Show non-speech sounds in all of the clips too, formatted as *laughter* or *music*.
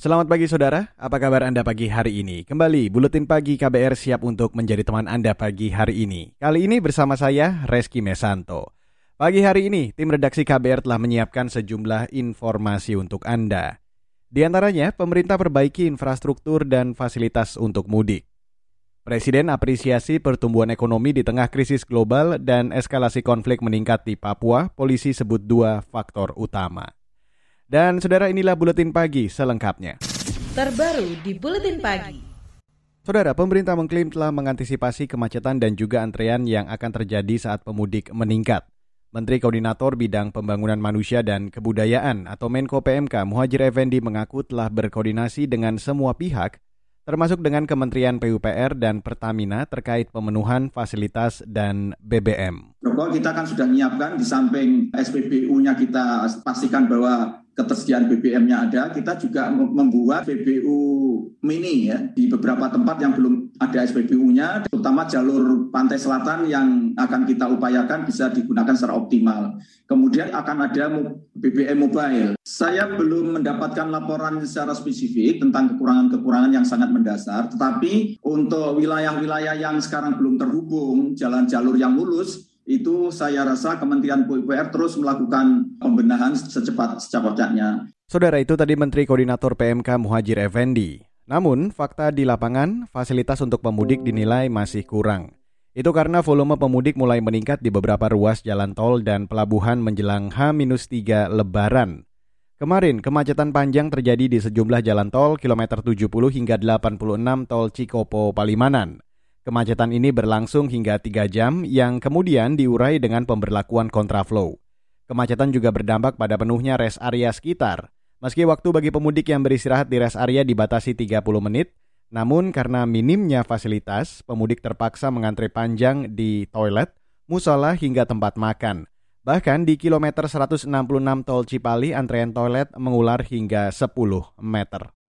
Selamat pagi saudara, apa kabar Anda pagi hari ini? Kembali, Buletin Pagi KBR siap untuk menjadi teman Anda pagi hari ini. Kali ini bersama saya, Reski Mesanto. Pagi hari ini, tim redaksi KBR telah menyiapkan sejumlah informasi untuk Anda. Di antaranya, pemerintah perbaiki infrastruktur dan fasilitas untuk mudik. Presiden apresiasi pertumbuhan ekonomi di tengah krisis global dan eskalasi konflik meningkat di Papua, polisi sebut dua faktor utama. Dan saudara inilah Buletin Pagi selengkapnya. Terbaru di Buletin Pagi. Saudara, pemerintah mengklaim telah mengantisipasi kemacetan dan juga antrean yang akan terjadi saat pemudik meningkat. Menteri Koordinator Bidang Pembangunan Manusia dan Kebudayaan atau Menko PMK Muhajir Effendi mengaku telah berkoordinasi dengan semua pihak termasuk dengan Kementerian PUPR dan Pertamina terkait pemenuhan fasilitas dan BBM. Protokol kita kan sudah menyiapkan di samping SPBU-nya kita pastikan bahwa ketersediaan BBM-nya ada, kita juga membuat SPBU mini ya di beberapa tempat yang belum ada SPBU-nya, terutama jalur pantai selatan yang akan kita upayakan bisa digunakan secara optimal. Kemudian akan ada BBM mobile. Saya belum mendapatkan laporan secara spesifik tentang kekurangan-kekurangan yang sangat mendasar, tetapi untuk wilayah-wilayah yang sekarang belum terhubung, jalan jalur yang mulus, itu saya rasa Kementerian PUPR terus melakukan pembenahan secepat secepatnya. Saudara itu tadi Menteri Koordinator PMK Muhajir Effendi. Namun, fakta di lapangan, fasilitas untuk pemudik dinilai masih kurang. Itu karena volume pemudik mulai meningkat di beberapa ruas jalan tol dan pelabuhan menjelang H-3 Lebaran. Kemarin, kemacetan panjang terjadi di sejumlah jalan tol kilometer 70 hingga 86 tol Cikopo Palimanan. Kemacetan ini berlangsung hingga 3 jam yang kemudian diurai dengan pemberlakuan kontraflow. Kemacetan juga berdampak pada penuhnya rest area sekitar. Meski waktu bagi pemudik yang beristirahat di rest area dibatasi 30 menit, namun karena minimnya fasilitas, pemudik terpaksa mengantre panjang di toilet, musola hingga tempat makan. Bahkan di kilometer 166 tol Cipali, antrean toilet mengular hingga 10 meter.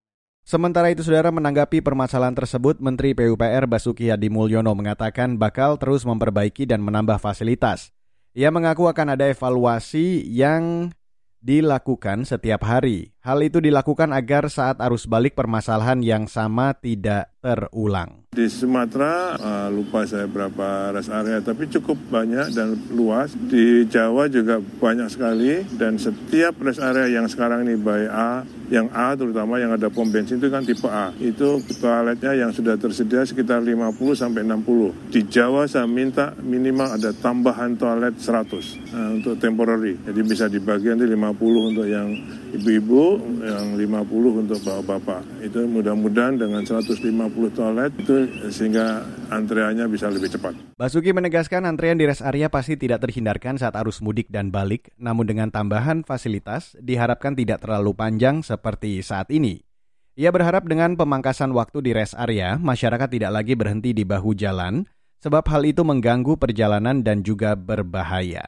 Sementara itu, saudara menanggapi permasalahan tersebut, Menteri PUPR Basuki Hadi Mulyono mengatakan bakal terus memperbaiki dan menambah fasilitas. Ia mengaku akan ada evaluasi yang dilakukan setiap hari. Hal itu dilakukan agar saat arus balik permasalahan yang sama tidak terulang. Di Sumatera uh, lupa saya berapa rest area tapi cukup banyak dan luas. Di Jawa juga banyak sekali dan setiap rest area yang sekarang ini by A, yang A terutama yang ada pom bensin itu kan tipe A. Itu toiletnya yang sudah tersedia sekitar 50 sampai 60. Di Jawa saya minta minimal ada tambahan toilet 100 uh, untuk temporary. Jadi bisa dibagi nanti 50 untuk yang ibu-ibu, yang 50 untuk bapak-bapak. Itu mudah-mudahan dengan 150 toilet itu sehingga antreannya bisa lebih cepat. Basuki menegaskan antrean di rest area pasti tidak terhindarkan saat arus mudik dan balik, namun dengan tambahan fasilitas diharapkan tidak terlalu panjang seperti saat ini. Ia berharap dengan pemangkasan waktu di rest area, masyarakat tidak lagi berhenti di bahu jalan, sebab hal itu mengganggu perjalanan dan juga berbahaya.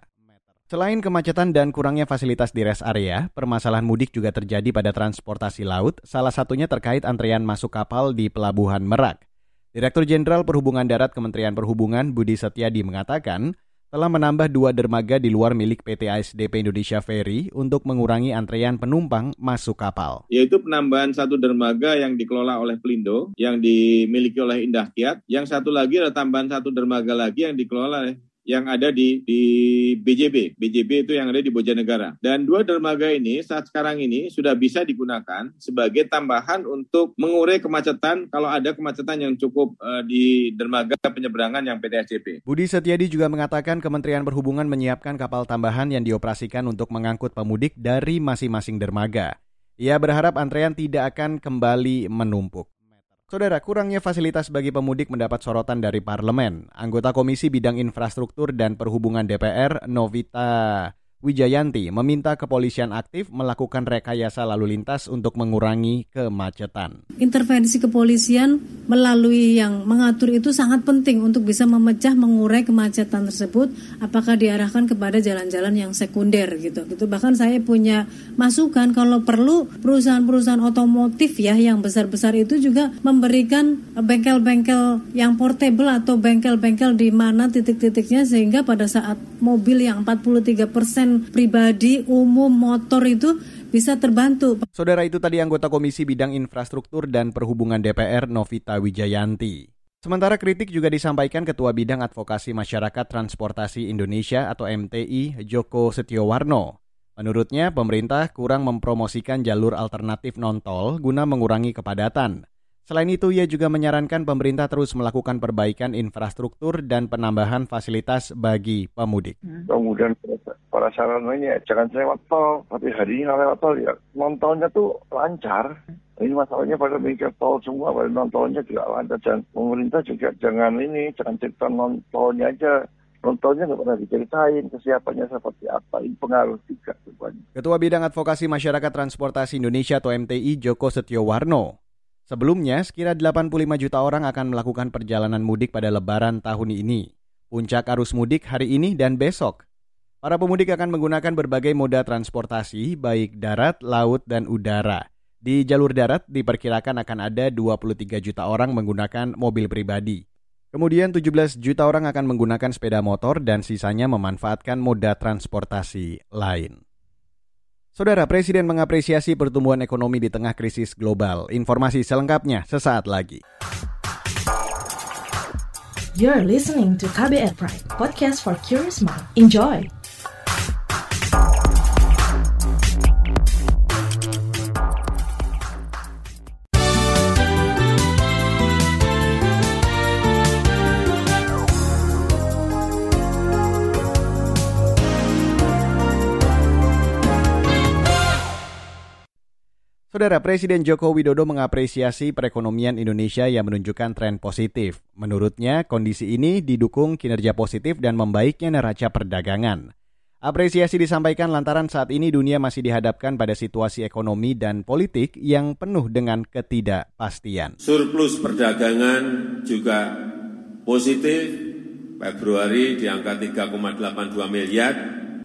Selain kemacetan dan kurangnya fasilitas di rest area, permasalahan mudik juga terjadi pada transportasi laut, salah satunya terkait antrean masuk kapal di Pelabuhan Merak. Direktur Jenderal Perhubungan Darat Kementerian Perhubungan Budi Setiadi mengatakan, telah menambah dua dermaga di luar milik PT ASDP Indonesia Ferry untuk mengurangi antrean penumpang masuk kapal. Yaitu penambahan satu dermaga yang dikelola oleh Pelindo, yang dimiliki oleh Indah Kiat. Yang satu lagi adalah tambahan satu dermaga lagi yang dikelola oleh yang ada di di BJB. BJB itu yang ada di Bojanegara. Dan dua dermaga ini saat sekarang ini sudah bisa digunakan sebagai tambahan untuk mengurai kemacetan kalau ada kemacetan yang cukup uh, di dermaga penyeberangan yang PT SCP. Budi Setiadi juga mengatakan Kementerian Perhubungan menyiapkan kapal tambahan yang dioperasikan untuk mengangkut pemudik dari masing-masing dermaga. Ia berharap antrean tidak akan kembali menumpuk. Saudara, kurangnya fasilitas bagi pemudik mendapat sorotan dari parlemen. Anggota Komisi Bidang Infrastruktur dan Perhubungan DPR, Novita Wijayanti meminta kepolisian aktif melakukan rekayasa lalu lintas untuk mengurangi kemacetan. Intervensi kepolisian melalui yang mengatur itu sangat penting untuk bisa memecah mengurai kemacetan tersebut apakah diarahkan kepada jalan-jalan yang sekunder gitu. Gitu bahkan saya punya masukan kalau perlu perusahaan-perusahaan otomotif ya yang besar-besar itu juga memberikan bengkel-bengkel yang portable atau bengkel-bengkel di mana titik-titiknya sehingga pada saat mobil yang 43 persen pribadi, umum, motor itu bisa terbantu. Saudara itu tadi anggota Komisi Bidang Infrastruktur dan Perhubungan DPR Novita Wijayanti. Sementara kritik juga disampaikan Ketua Bidang Advokasi Masyarakat Transportasi Indonesia atau MTI Joko Setiowarno. Menurutnya, pemerintah kurang mempromosikan jalur alternatif non-tol guna mengurangi kepadatan. Selain itu, ia juga menyarankan pemerintah terus melakukan perbaikan infrastruktur dan penambahan fasilitas bagi pemudik. Hmm. Kemudian para sarananya jangan lewat tol, tapi hari ini lewat tol ya non-tolnya tuh lancar. Ini masalahnya pada mikir tol semua, pada non-tolnya juga lancar. Dan pemerintah juga jangan ini, jangan cerita non-tolnya aja. Non-tolnya nggak pernah diceritain kesiapannya seperti apa. Ini pengaruh juga. Ketua Bidang Advokasi Masyarakat Transportasi Indonesia atau MTI Joko Setiowarno Sebelumnya, sekira 85 juta orang akan melakukan perjalanan mudik pada lebaran tahun ini. Puncak arus mudik hari ini dan besok. Para pemudik akan menggunakan berbagai moda transportasi, baik darat, laut, dan udara. Di jalur darat diperkirakan akan ada 23 juta orang menggunakan mobil pribadi. Kemudian 17 juta orang akan menggunakan sepeda motor dan sisanya memanfaatkan moda transportasi lain. Saudara Presiden mengapresiasi pertumbuhan ekonomi di tengah krisis global. Informasi selengkapnya sesaat lagi. You're listening to KBR Pride, podcast for curious mind. Enjoy! Saudara Presiden Joko Widodo mengapresiasi perekonomian Indonesia yang menunjukkan tren positif. Menurutnya, kondisi ini didukung kinerja positif dan membaiknya neraca perdagangan. Apresiasi disampaikan lantaran saat ini dunia masih dihadapkan pada situasi ekonomi dan politik yang penuh dengan ketidakpastian. Surplus perdagangan juga positif, Februari di angka 3,82 miliar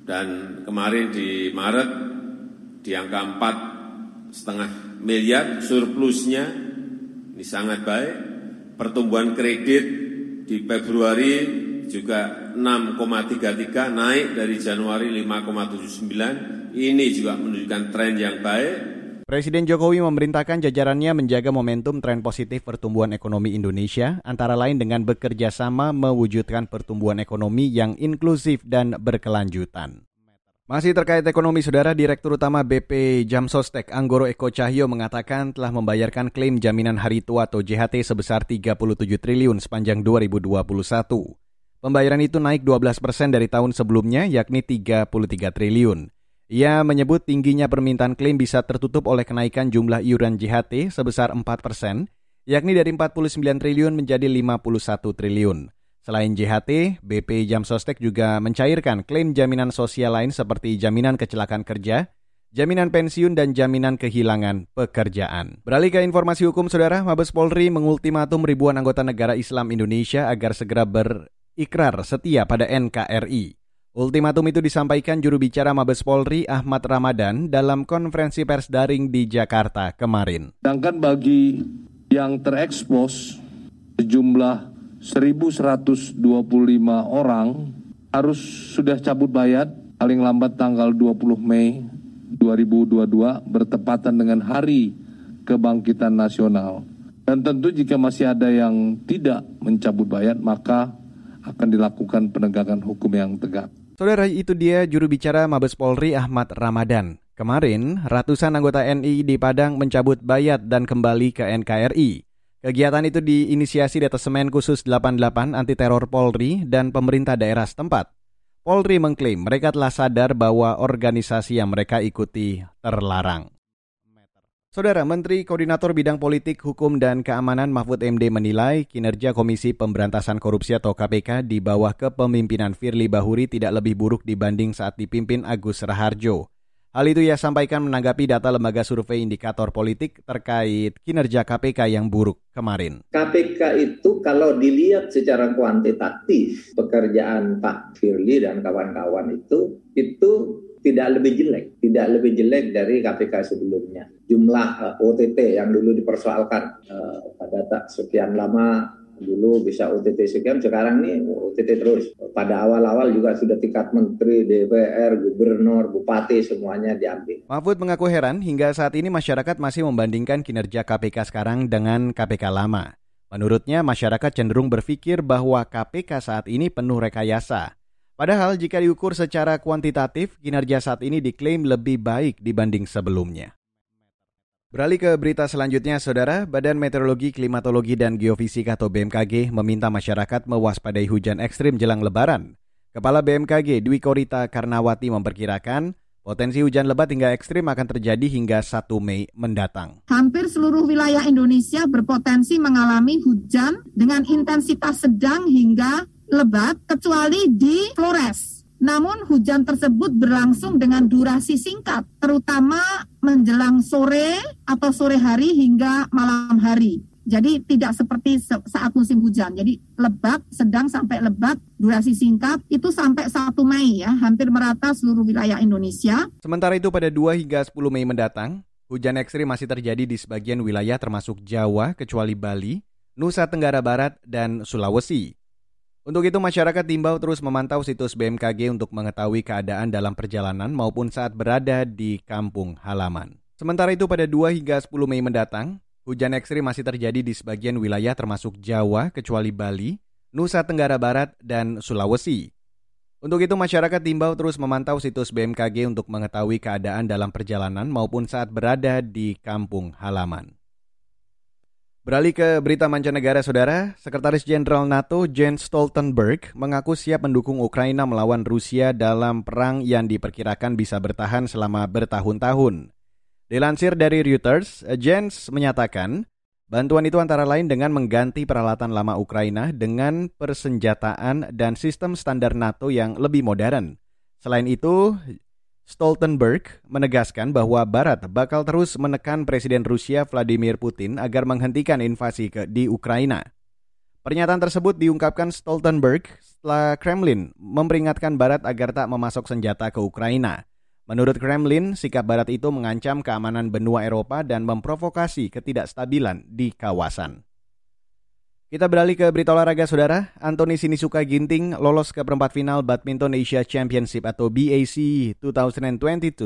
dan kemarin di Maret di angka 4 setengah miliar surplusnya ini sangat baik. Pertumbuhan kredit di Februari juga 6,33 naik dari Januari 5,79. Ini juga menunjukkan tren yang baik. Presiden Jokowi memerintahkan jajarannya menjaga momentum tren positif pertumbuhan ekonomi Indonesia, antara lain dengan bekerja sama mewujudkan pertumbuhan ekonomi yang inklusif dan berkelanjutan. Masih terkait ekonomi, Saudara Direktur Utama BP Jamsostek Anggoro Eko Cahyo mengatakan telah membayarkan klaim jaminan hari tua atau JHT sebesar 37 triliun sepanjang 2021. Pembayaran itu naik 12 persen dari tahun sebelumnya, yakni 33 triliun. Ia menyebut tingginya permintaan klaim bisa tertutup oleh kenaikan jumlah iuran JHT sebesar 4 persen, yakni dari 49 triliun menjadi 51 triliun. Selain JHT, BP Jamsostek juga mencairkan klaim jaminan sosial lain seperti jaminan kecelakaan kerja, jaminan pensiun, dan jaminan kehilangan pekerjaan. Beralih ke informasi hukum, Saudara, Mabes Polri mengultimatum ribuan anggota negara Islam Indonesia agar segera berikrar setia pada NKRI. Ultimatum itu disampaikan juru bicara Mabes Polri Ahmad Ramadan dalam konferensi pers daring di Jakarta kemarin. Sedangkan bagi yang terekspos sejumlah 1.125 orang harus sudah cabut bayat paling lambat tanggal 20 Mei 2022 bertepatan dengan hari kebangkitan nasional. Dan tentu jika masih ada yang tidak mencabut bayat maka akan dilakukan penegakan hukum yang tegak. Saudara itu dia juru bicara Mabes Polri Ahmad Ramadan. Kemarin, ratusan anggota NI di Padang mencabut bayat dan kembali ke NKRI. Kegiatan itu diinisiasi Detasemen Khusus 88 Anti Teror Polri dan pemerintah daerah setempat. Polri mengklaim mereka telah sadar bahwa organisasi yang mereka ikuti terlarang. Saudara Menteri Koordinator Bidang Politik, Hukum, dan Keamanan Mahfud MD menilai kinerja Komisi Pemberantasan Korupsi atau KPK di bawah kepemimpinan Firly Bahuri tidak lebih buruk dibanding saat dipimpin Agus Raharjo. Hal itu ia sampaikan menanggapi data lembaga survei indikator politik terkait kinerja KPK yang buruk kemarin. KPK itu kalau dilihat secara kuantitatif pekerjaan Pak Firly dan kawan-kawan itu itu tidak lebih jelek, tidak lebih jelek dari KPK sebelumnya. Jumlah uh, eh, OTT yang dulu dipersoalkan uh, pada tak sekian lama dulu bisa OTT sekian, sekarang nih OTT terus. Pada awal-awal juga sudah tingkat menteri, DPR, gubernur, bupati semuanya diambil. Mahfud mengaku heran hingga saat ini masyarakat masih membandingkan kinerja KPK sekarang dengan KPK lama. Menurutnya masyarakat cenderung berpikir bahwa KPK saat ini penuh rekayasa. Padahal jika diukur secara kuantitatif, kinerja saat ini diklaim lebih baik dibanding sebelumnya. Beralih ke berita selanjutnya, Saudara, Badan Meteorologi, Klimatologi, dan Geofisika atau BMKG meminta masyarakat mewaspadai hujan ekstrim jelang lebaran. Kepala BMKG Dwi Korita Karnawati memperkirakan potensi hujan lebat hingga ekstrim akan terjadi hingga 1 Mei mendatang. Hampir seluruh wilayah Indonesia berpotensi mengalami hujan dengan intensitas sedang hingga lebat kecuali di Flores. Namun hujan tersebut berlangsung dengan durasi singkat, terutama menjelang sore atau sore hari hingga malam hari. Jadi tidak seperti saat musim hujan. Jadi lebat, sedang sampai lebat, durasi singkat itu sampai 1 Mei ya, hampir merata seluruh wilayah Indonesia. Sementara itu pada 2 hingga 10 Mei mendatang, hujan ekstrim masih terjadi di sebagian wilayah termasuk Jawa kecuali Bali, Nusa Tenggara Barat, dan Sulawesi. Untuk itu masyarakat diimbau terus memantau situs BMKG untuk mengetahui keadaan dalam perjalanan maupun saat berada di kampung halaman. Sementara itu pada 2 hingga 10 Mei mendatang, hujan ekstrim masih terjadi di sebagian wilayah termasuk Jawa kecuali Bali, Nusa Tenggara Barat, dan Sulawesi. Untuk itu masyarakat diimbau terus memantau situs BMKG untuk mengetahui keadaan dalam perjalanan maupun saat berada di kampung halaman. Beralih ke berita mancanegara, Saudara. Sekretaris Jenderal NATO Jens Stoltenberg mengaku siap mendukung Ukraina melawan Rusia dalam perang yang diperkirakan bisa bertahan selama bertahun-tahun. Dilansir dari Reuters, Jens menyatakan bantuan itu antara lain dengan mengganti peralatan lama Ukraina dengan persenjataan dan sistem standar NATO yang lebih modern. Selain itu, Stoltenberg menegaskan bahwa Barat bakal terus menekan Presiden Rusia Vladimir Putin agar menghentikan invasi ke di Ukraina. Pernyataan tersebut diungkapkan Stoltenberg setelah Kremlin memperingatkan Barat agar tak memasok senjata ke Ukraina. Menurut Kremlin, sikap Barat itu mengancam keamanan benua Eropa dan memprovokasi ketidakstabilan di kawasan. Kita beralih ke berita olahraga saudara. Anthony Sinisuka Ginting lolos ke perempat final Badminton Asia Championship atau BAC 2022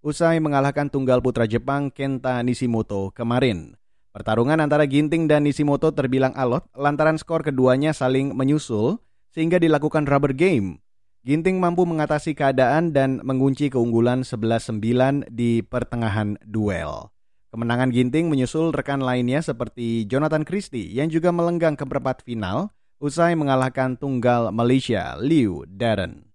usai mengalahkan tunggal putra Jepang Kenta Nishimoto kemarin. Pertarungan antara Ginting dan Nishimoto terbilang alot lantaran skor keduanya saling menyusul sehingga dilakukan rubber game. Ginting mampu mengatasi keadaan dan mengunci keunggulan 11-9 di pertengahan duel. Kemenangan Ginting menyusul rekan lainnya seperti Jonathan Christie yang juga melenggang ke perempat final usai mengalahkan tunggal Malaysia Liu Darren.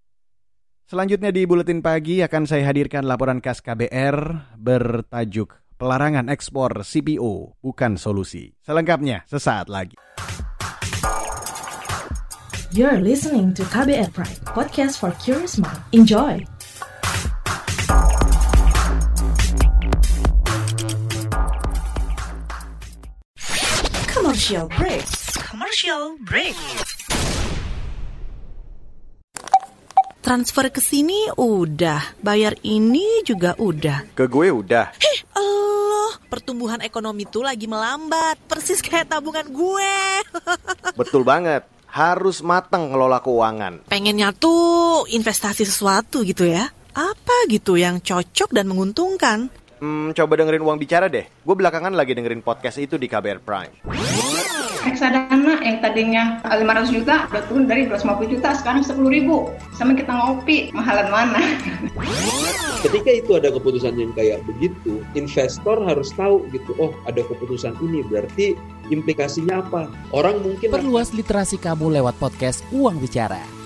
Selanjutnya di Buletin Pagi akan saya hadirkan laporan khas KBR bertajuk Pelarangan Ekspor CPO Bukan Solusi. Selengkapnya sesaat lagi. You're listening to KBR Pride, podcast for curious mind. Enjoy! Commercial break. Commercial break. Transfer ke sini udah, bayar ini juga udah. Ke gue udah. Hih, Allah, pertumbuhan ekonomi tuh lagi melambat, persis kayak tabungan gue. *laughs* Betul banget, harus matang ngelola keuangan. Pengennya tuh investasi sesuatu gitu ya. Apa gitu yang cocok dan menguntungkan? Hmm, coba dengerin uang bicara deh. Gue belakangan lagi dengerin podcast itu di KBR Prime. reksadana yang tadinya 500 juta udah turun dari 250 juta sekarang 10 ribu sama kita ngopi mahalan mana ketika itu ada keputusan yang kayak begitu investor harus tahu gitu oh ada keputusan ini berarti implikasinya apa orang mungkin perluas literasi kamu lewat podcast Uang Bicara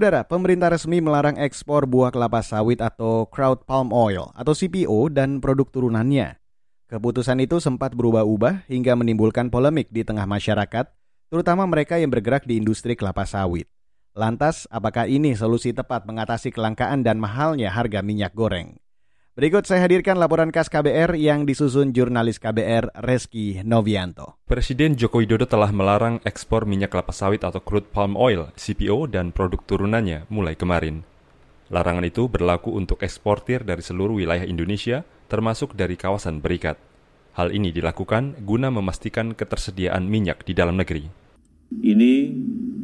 Saudara, pemerintah resmi melarang ekspor buah kelapa sawit atau crowd palm oil atau CPO dan produk turunannya. Keputusan itu sempat berubah-ubah hingga menimbulkan polemik di tengah masyarakat, terutama mereka yang bergerak di industri kelapa sawit. Lantas, apakah ini solusi tepat mengatasi kelangkaan dan mahalnya harga minyak goreng? Berikut saya hadirkan laporan khas KBR yang disusun jurnalis KBR Reski Novianto. Presiden Joko Widodo telah melarang ekspor minyak kelapa sawit atau crude palm oil, CPO, dan produk turunannya mulai kemarin. Larangan itu berlaku untuk eksportir dari seluruh wilayah Indonesia, termasuk dari kawasan berikat. Hal ini dilakukan guna memastikan ketersediaan minyak di dalam negeri. Ini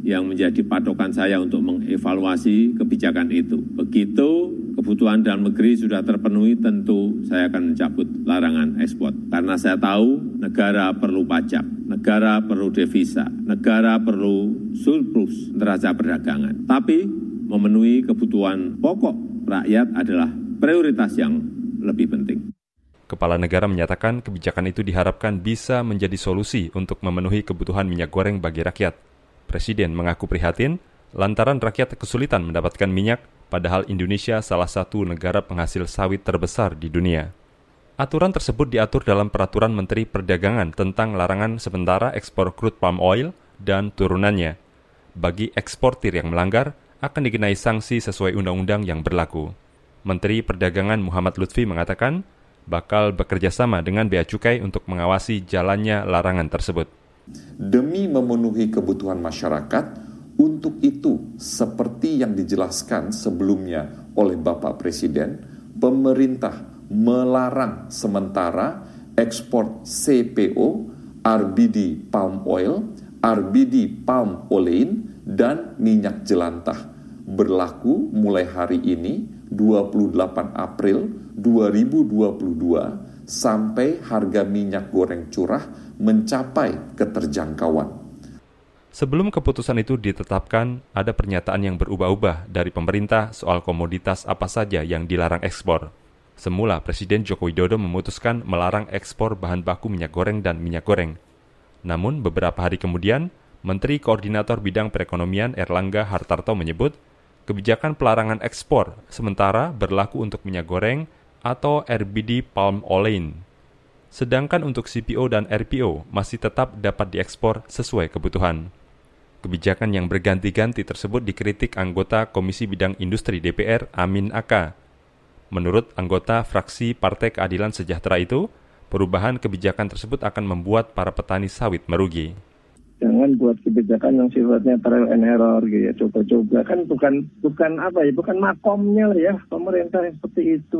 yang menjadi patokan saya untuk mengevaluasi kebijakan itu. Begitu kebutuhan dalam negeri sudah terpenuhi, tentu saya akan mencabut larangan ekspor. Karena saya tahu negara perlu pajak, negara perlu devisa, negara perlu surplus neraca perdagangan. Tapi memenuhi kebutuhan pokok rakyat adalah prioritas yang lebih penting. Kepala negara menyatakan kebijakan itu diharapkan bisa menjadi solusi untuk memenuhi kebutuhan minyak goreng bagi rakyat. Presiden mengaku prihatin lantaran rakyat kesulitan mendapatkan minyak, padahal Indonesia salah satu negara penghasil sawit terbesar di dunia. Aturan tersebut diatur dalam Peraturan Menteri Perdagangan tentang larangan sementara ekspor crude palm oil dan turunannya. Bagi eksportir yang melanggar, akan dikenai sanksi sesuai undang-undang yang berlaku. Menteri Perdagangan Muhammad Lutfi mengatakan, bakal bekerja sama dengan Bea Cukai untuk mengawasi jalannya larangan tersebut. Demi memenuhi kebutuhan masyarakat, untuk itu seperti yang dijelaskan sebelumnya oleh Bapak Presiden, pemerintah melarang sementara ekspor CPO, RBD palm oil, RBD palm olein, dan minyak jelantah. Berlaku mulai hari ini 28 April 2022 sampai harga minyak goreng curah mencapai keterjangkauan. Sebelum keputusan itu ditetapkan, ada pernyataan yang berubah-ubah dari pemerintah soal komoditas apa saja yang dilarang ekspor. Semula Presiden Joko Widodo memutuskan melarang ekspor bahan baku minyak goreng dan minyak goreng. Namun beberapa hari kemudian, Menteri Koordinator Bidang Perekonomian Erlangga Hartarto menyebut, kebijakan pelarangan ekspor sementara berlaku untuk minyak goreng, atau RBD palm olein. Sedangkan untuk CPO dan RPO masih tetap dapat diekspor sesuai kebutuhan. Kebijakan yang berganti-ganti tersebut dikritik anggota Komisi Bidang Industri DPR Amin Aka. Menurut anggota fraksi Partai Keadilan Sejahtera itu, perubahan kebijakan tersebut akan membuat para petani sawit merugi jangan buat kebijakan yang sifatnya trial and error gitu ya. Coba-coba. Kan bukan bukan apa ya bukan makomnya lah ya. Pemerintah yang seperti itu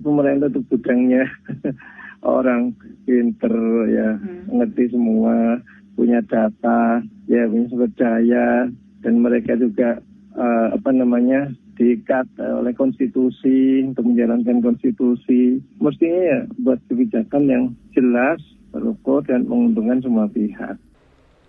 pemerintah itu gudangnya *laughs* orang pinter ya hmm. ngerti semua punya data ya punya sumber daya dan mereka juga uh, apa namanya diikat oleh konstitusi untuk menjalankan konstitusi. Mestinya ya buat kebijakan yang jelas terukur dan menguntungkan semua pihak.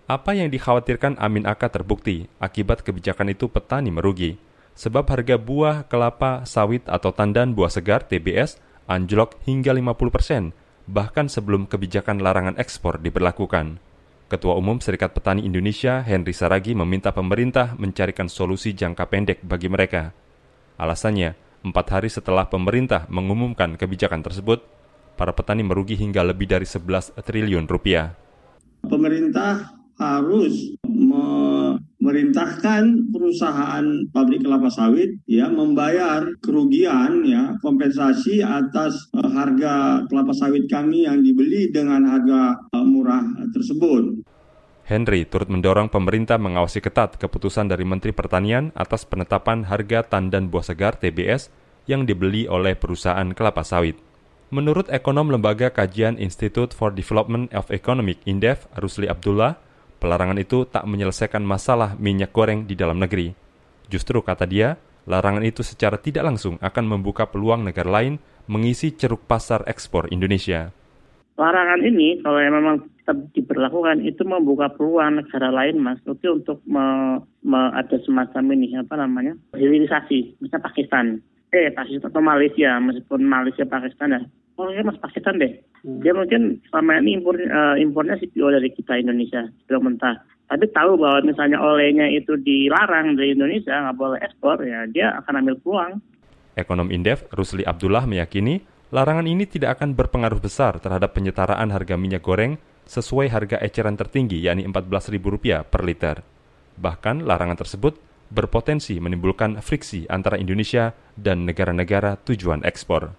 Apa yang dikhawatirkan Amin Aka terbukti, akibat kebijakan itu petani merugi. Sebab harga buah kelapa sawit atau tandan buah segar TBS anjlok hingga 50 bahkan sebelum kebijakan larangan ekspor diberlakukan. Ketua Umum Serikat Petani Indonesia Henry Saragi meminta pemerintah mencarikan solusi jangka pendek bagi mereka. Alasannya, empat hari setelah pemerintah mengumumkan kebijakan tersebut, para petani merugi hingga lebih dari 11 triliun rupiah. Pemerintah harus memerintahkan perusahaan pabrik kelapa sawit ya membayar kerugian ya kompensasi atas uh, harga kelapa sawit kami yang dibeli dengan harga uh, murah tersebut. Henry turut mendorong pemerintah mengawasi ketat keputusan dari Menteri Pertanian atas penetapan harga tandan buah segar TBS yang dibeli oleh perusahaan kelapa sawit. Menurut ekonom Lembaga Kajian Institute for Development of Economic Indef, Rusli Abdullah, pelarangan itu tak menyelesaikan masalah minyak goreng di dalam negeri. Justru kata dia, larangan itu secara tidak langsung akan membuka peluang negara lain mengisi ceruk pasar ekspor Indonesia. Larangan ini kalau memang tetap diberlakukan itu membuka peluang negara lain mas itu untuk me, me, ada semacam ini apa namanya hilirisasi misalnya Pakistan eh Pakistan atau Malaysia meskipun Malaysia Pakistan ya oh ya mas Pakistan deh hmm. dia mungkin selama ini impor uh, impornya CPO dari kita Indonesia belum mentah tapi tahu bahwa misalnya olehnya itu dilarang dari Indonesia nggak boleh ekspor ya dia akan ambil peluang Ekonom Indef Rusli Abdullah meyakini larangan ini tidak akan berpengaruh besar terhadap penyetaraan harga minyak goreng sesuai harga eceran tertinggi yakni Rp14.000 per liter. Bahkan larangan tersebut berpotensi menimbulkan friksi antara Indonesia dan negara-negara tujuan ekspor.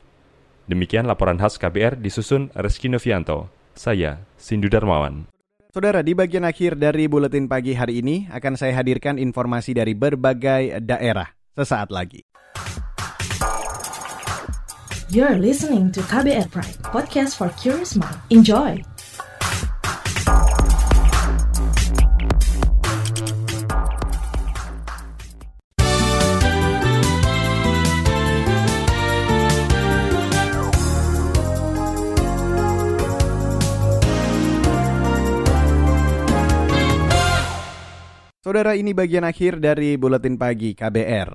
Demikian laporan khas KBR disusun Reski Novianto. Saya, Sindu Darmawan. Saudara, di bagian akhir dari buletin pagi hari ini akan saya hadirkan informasi dari berbagai daerah sesaat lagi. You're listening to KBR Pride, podcast for curious mind. Enjoy! Saudara ini bagian akhir dari Buletin Pagi KBR.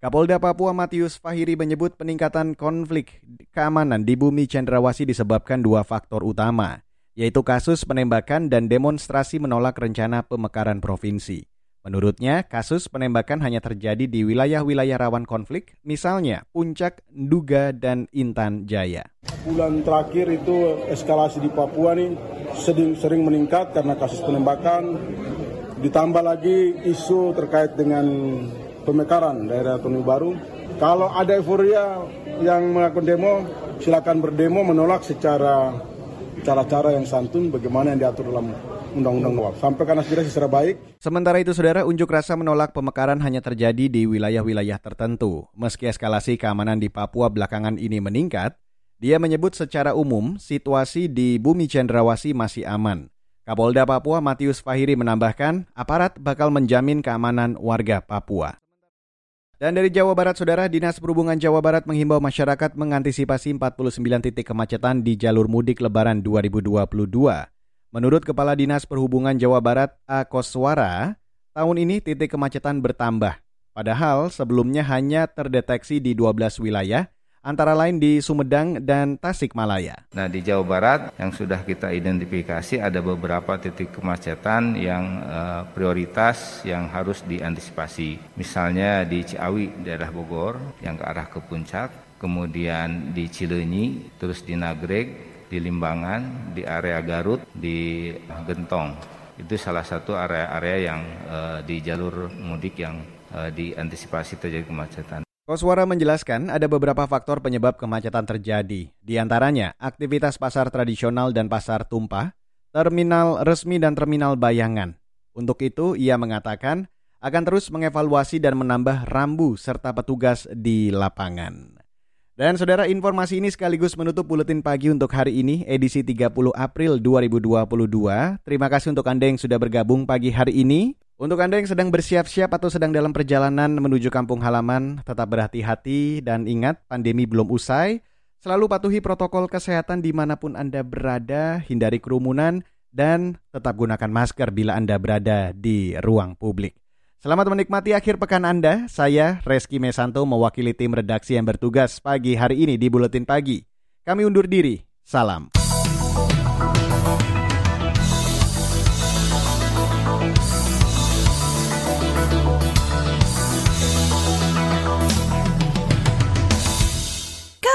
Kapolda Papua Matius Fahiri menyebut peningkatan konflik keamanan di bumi Cendrawasi disebabkan dua faktor utama, yaitu kasus penembakan dan demonstrasi menolak rencana pemekaran provinsi. Menurutnya, kasus penembakan hanya terjadi di wilayah-wilayah rawan konflik, misalnya Puncak, Nduga, dan Intan Jaya. Bulan terakhir itu eskalasi di Papua nih sering meningkat karena kasus penembakan, Ditambah lagi isu terkait dengan pemekaran daerah Tonu Baru. Kalau ada euforia yang melakukan demo, silakan berdemo menolak secara cara-cara yang santun bagaimana yang diatur dalam Undang-Undang WAP. Sampaikan aspirasi secara baik. Sementara itu, saudara, unjuk rasa menolak pemekaran hanya terjadi di wilayah-wilayah tertentu. Meski eskalasi keamanan di Papua belakangan ini meningkat, dia menyebut secara umum situasi di bumi Cendrawasi masih aman. Kapolda Papua Matius Fahiri menambahkan, aparat bakal menjamin keamanan warga Papua. Dan dari Jawa Barat, Saudara, Dinas Perhubungan Jawa Barat menghimbau masyarakat mengantisipasi 49 titik kemacetan di jalur mudik Lebaran 2022. Menurut Kepala Dinas Perhubungan Jawa Barat, A. Koswara, tahun ini titik kemacetan bertambah. Padahal sebelumnya hanya terdeteksi di 12 wilayah, antara lain di Sumedang dan Tasikmalaya. Nah, di Jawa Barat yang sudah kita identifikasi ada beberapa titik kemacetan yang uh, prioritas yang harus diantisipasi. Misalnya di Ciawi, daerah Bogor yang ke arah ke puncak, kemudian di Cileunyi, terus di Nagreg, di Limbangan, di area Garut, di Gentong. Itu salah satu area-area yang uh, di jalur mudik yang uh, diantisipasi terjadi kemacetan. Koswara menjelaskan ada beberapa faktor penyebab kemacetan terjadi, di antaranya aktivitas pasar tradisional dan pasar tumpah, terminal resmi dan terminal bayangan. Untuk itu, ia mengatakan akan terus mengevaluasi dan menambah rambu serta petugas di lapangan. Dan saudara informasi ini sekaligus menutup buletin pagi untuk hari ini edisi 30 April 2022. Terima kasih untuk Anda yang sudah bergabung pagi hari ini. Untuk Anda yang sedang bersiap-siap atau sedang dalam perjalanan menuju kampung halaman, tetap berhati-hati dan ingat pandemi belum usai. Selalu patuhi protokol kesehatan di mana pun Anda berada, hindari kerumunan, dan tetap gunakan masker bila Anda berada di ruang publik. Selamat menikmati akhir pekan Anda. Saya Reski Mesanto mewakili tim redaksi yang bertugas pagi hari ini di Buletin Pagi. Kami undur diri. Salam.